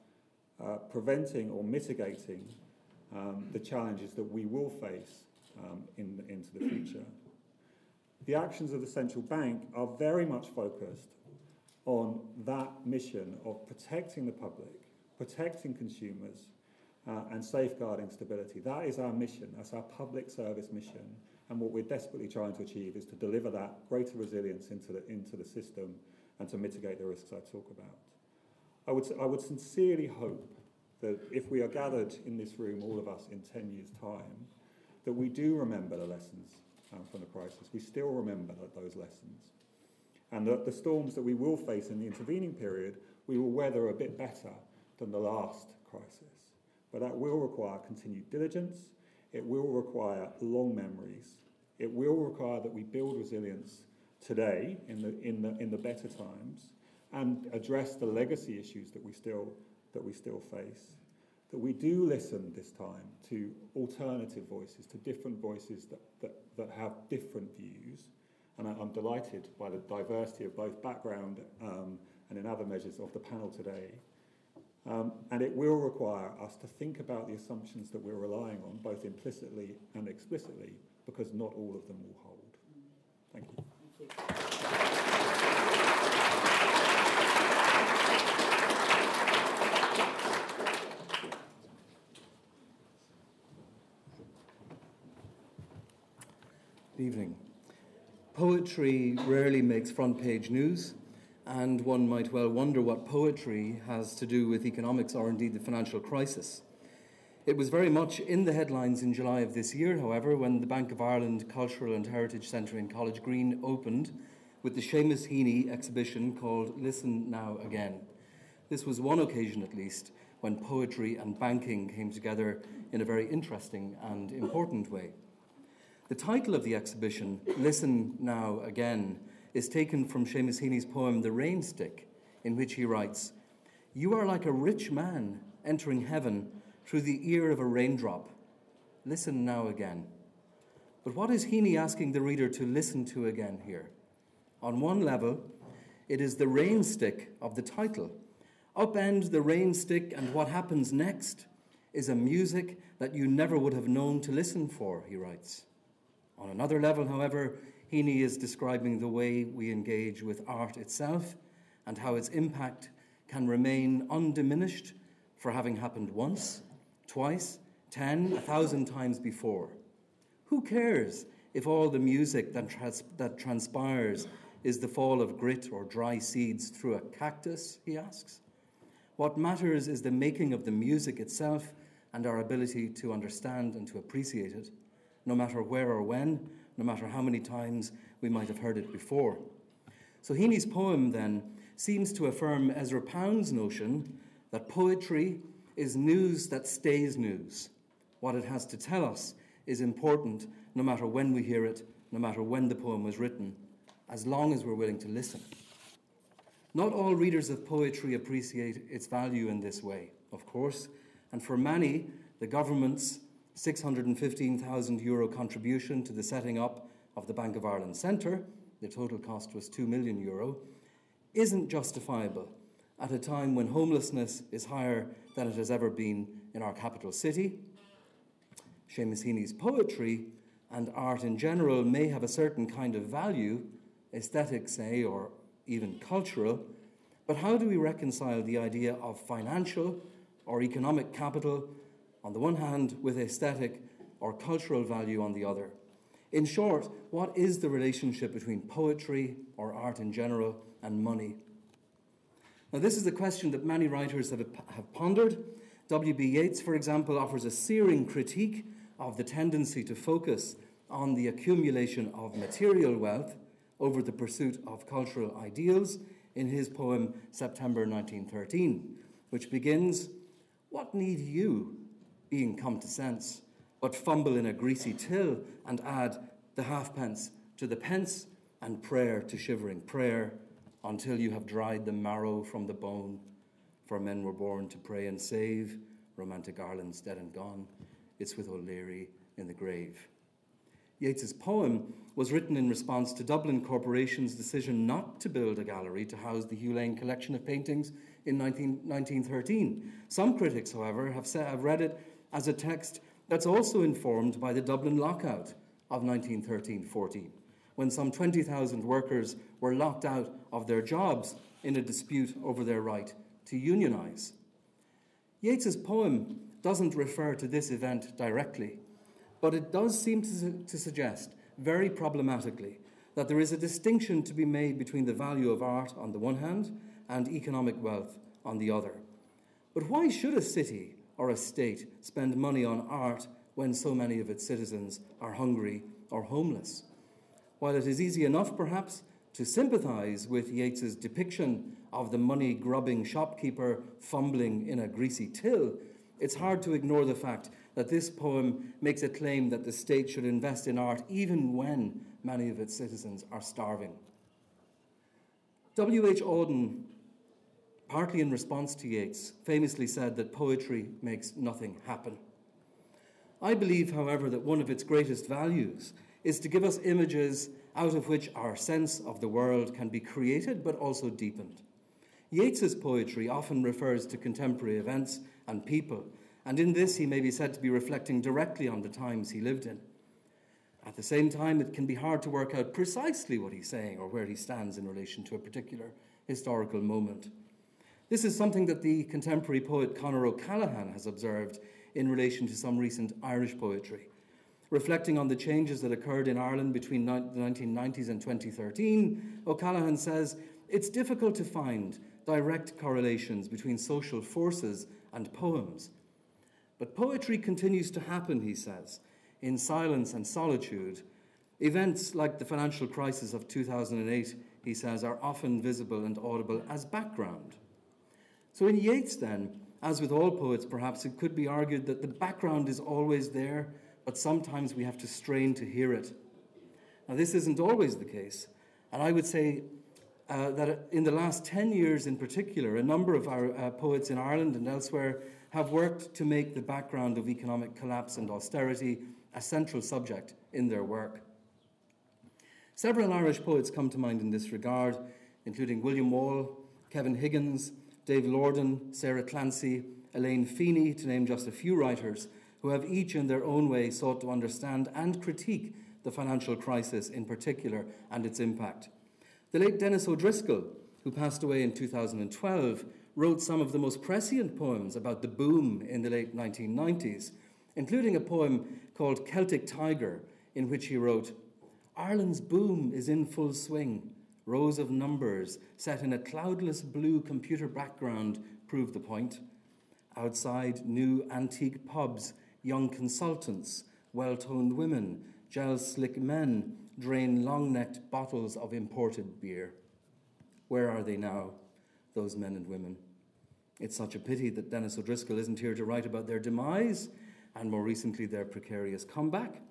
uh, preventing or mitigating um, the challenges that we will face um, in, into the future. The actions of the central bank are very much focused on that mission of protecting the public, protecting consumers, uh, and safeguarding stability. That is our mission, that's our public service mission. And what we're desperately trying to achieve is to deliver that greater resilience into the, into the system and to mitigate the risks I talk about. I would, I would sincerely hope that if we are gathered in this room, all of us, in 10 years' time, that we do remember the lessons um, from the crisis. We still remember those lessons and that the storms that we will face in the intervening period, we will weather a bit better than the last crisis. But that will require continued diligence, it will require long memories, it will require that we build resilience today in the, in the, in the better times and address the legacy issues that we still, that we still face. That we do listen this time to alternative voices, to different voices that, that, that have different views and I, am delighted by the diversity of both background um, and in other measures of the panel today. Um, and it will require us to think about the assumptions that we're relying on, both implicitly and explicitly, because not all of them will hold. Thank you. Good evening. Poetry rarely makes front page news, and one might well wonder what poetry has to do with economics or indeed the financial crisis. It was very much in the headlines in July of this year, however, when the Bank of Ireland Cultural and Heritage Centre in College Green opened with the Seamus Heaney exhibition called Listen Now Again. This was one occasion, at least, when poetry and banking came together in a very interesting and important way. The title of the exhibition, Listen Now Again, is taken from Seamus Heaney's poem The Rainstick, in which he writes You are like a rich man entering heaven through the ear of a raindrop. Listen now again. But what is Heaney asking the reader to listen to again here? On one level, it is the rainstick of the title. Upend the rainstick, and what happens next is a music that you never would have known to listen for, he writes. On another level, however, Heaney is describing the way we engage with art itself and how its impact can remain undiminished for having happened once, twice, ten, a thousand times before. Who cares if all the music that, trans- that transpires is the fall of grit or dry seeds through a cactus? He asks. What matters is the making of the music itself and our ability to understand and to appreciate it no matter where or when, no matter how many times we might have heard it before. So Heaney's poem then seems to affirm Ezra Pound's notion that poetry is news that stays news. What it has to tell us is important no matter when we hear it, no matter when the poem was written, as long as we're willing to listen. Not all readers of poetry appreciate its value in this way, of course, and for many, the government's 615,000 euro contribution to the setting up of the Bank of Ireland Centre, the total cost was 2 million euro, isn't justifiable at a time when homelessness is higher than it has ever been in our capital city, Seamus Heaney's poetry and art in general may have a certain kind of value, aesthetic, say, or even cultural, but how do we reconcile the idea of financial or economic capital on the one hand with aesthetic or cultural value on the other? In short, what is the relationship between poetry or art in general and money? Now, this is a question that many writers have, have pondered. W.B. Yeats, for example, offers a searing critique of the tendency to focus on the accumulation of material wealth over the pursuit of cultural ideals in his poem September 1913, which begins What need you, being come to sense, but fumble in a greasy till and add the halfpence to the pence and prayer to shivering prayer until you have dried the marrow from the bone? For men were born to pray and save, romantic Ireland's dead and gone. It's with O'Leary in the grave. Yeats's poem was written in response to Dublin Corporation's decision not to build a gallery to house the Hugh Lane collection of paintings in 19, 1913. Some critics, however, have, said, have read it as a text that's also informed by the Dublin lockout of 1913 14, when some 20,000 workers were locked out of their jobs in a dispute over their right to unionise. Yeats's poem doesn't refer to this event directly, but it does seem to, to suggest, very problematically, that there is a distinction to be made between the value of art on the one hand and economic wealth on the other. But why should a city or a state spend money on art when so many of its citizens are hungry or homeless? While it is easy enough, perhaps, to sympathise with Yeats's depiction of the money grubbing shopkeeper fumbling in a greasy till, it's hard to ignore the fact that this poem makes a claim that the state should invest in art even when many of its citizens are starving. W.H. Auden, partly in response to Yeats, famously said that poetry makes nothing happen. I believe, however, that one of its greatest values is to give us images out of which our sense of the world can be created but also deepened. Yeats's poetry often refers to contemporary events and people and in this he may be said to be reflecting directly on the times he lived in. At the same time, it can be hard to work out precisely what he's saying or where he stands in relation to a particular historical moment. This is something that the contemporary poet Conor O'Callaghan has observed in relation to some recent Irish poetry. Reflecting on the changes that occurred in Ireland between the 1990s and 2013, O'Callaghan says it's difficult to find direct correlations between social forces and poems. But poetry continues to happen, he says, in silence and solitude. Events like the financial crisis of 2008, he says, are often visible and audible as background. So in Yeats, then, as with all poets, perhaps it could be argued that the background is always there, but sometimes we have to strain to hear it. Now, this isn't always the case, and I would say uh, that in the last 10 years in particular, a number of our uh, poets in Ireland and elsewhere have worked to make the background of economic collapse and austerity a central subject in their work. Several Irish poets come to mind in this regard, including William Wall, Kevin Higgins, Dave Lordan, Sarah Clancy, Elaine Feeney, to name just a few writers, who have each in their own way sought to understand and critique the financial crisis in particular and its impact. The late Dennis O'Driscoll, who passed away in 2012, wrote some of the most prescient poems about the boom in the late 1990s, including a poem called Celtic Tiger, in which he wrote Ireland's boom is in full swing. Rows of numbers set in a cloudless blue computer background prove the point. Outside, new antique pubs, young consultants, well toned women, gel slick men drain long necked bottles of imported beer. Where are they now, those men and women? It's such a pity that Dennis O'Driscoll isn't here to write about their demise and more recently their precarious comeback.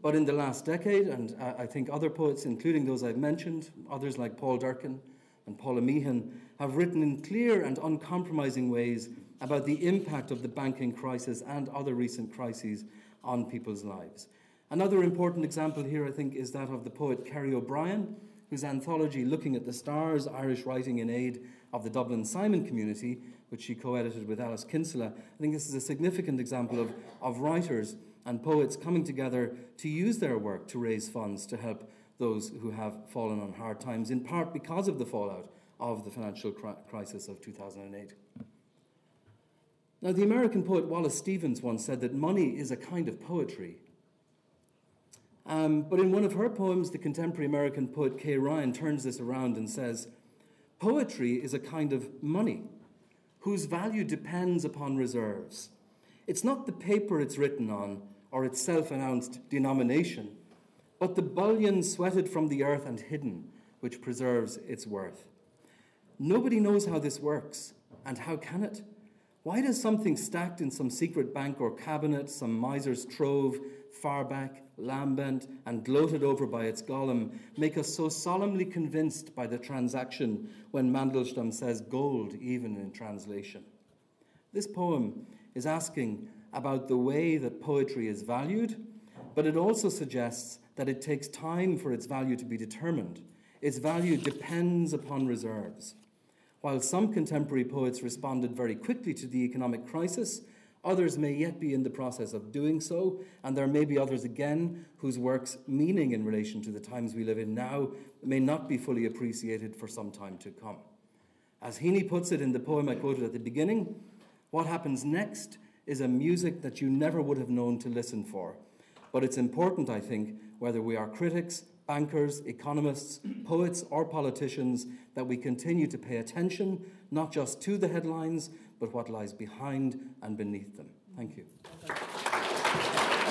But in the last decade, and I think other poets, including those I've mentioned, others like Paul Durcan and Paula Meehan, have written in clear and uncompromising ways about the impact of the banking crisis and other recent crises on people's lives. Another important example here, I think, is that of the poet Kerrie O'Brien, whose anthology, Looking at the Stars Irish Writing in Aid of the Dublin Simon Community, which she co edited with Alice Kinsella. I think this is a significant example of, of writers and poets coming together to use their work to raise funds to help those who have fallen on hard times, in part because of the fallout of the financial cri- crisis of 2008. Now, the American poet Wallace Stevens once said that money is a kind of poetry. Um, but in one of her poems, the contemporary American poet Kay Ryan turns this around and says, Poetry is a kind of money whose value depends upon reserves. It's not the paper it's written on or its self announced denomination, but the bullion sweated from the earth and hidden, which preserves its worth. Nobody knows how this works, and how can it? Why does something stacked in some secret bank or cabinet, some miser's trove, far back, lambent, and gloated over by its golem, make us so solemnly convinced by the transaction when Mandelstam says gold, even in translation? This poem is asking about the way that poetry is valued, but it also suggests that it takes time for its value to be determined. Its value depends upon reserves. While some contemporary poets responded very quickly to the economic crisis, others may yet be in the process of doing so, and there may be others again whose work's meaning in relation to the times we live in now may not be fully appreciated for some time to come. As Heaney puts it in the poem I quoted at the beginning, what happens next is a music that you never would have known to listen for. But it's important, I think, whether we are critics, bankers, economists, poets, or politicians, that we continue to pay attention not just to the headlines, but what lies behind and beneath them. Thank you.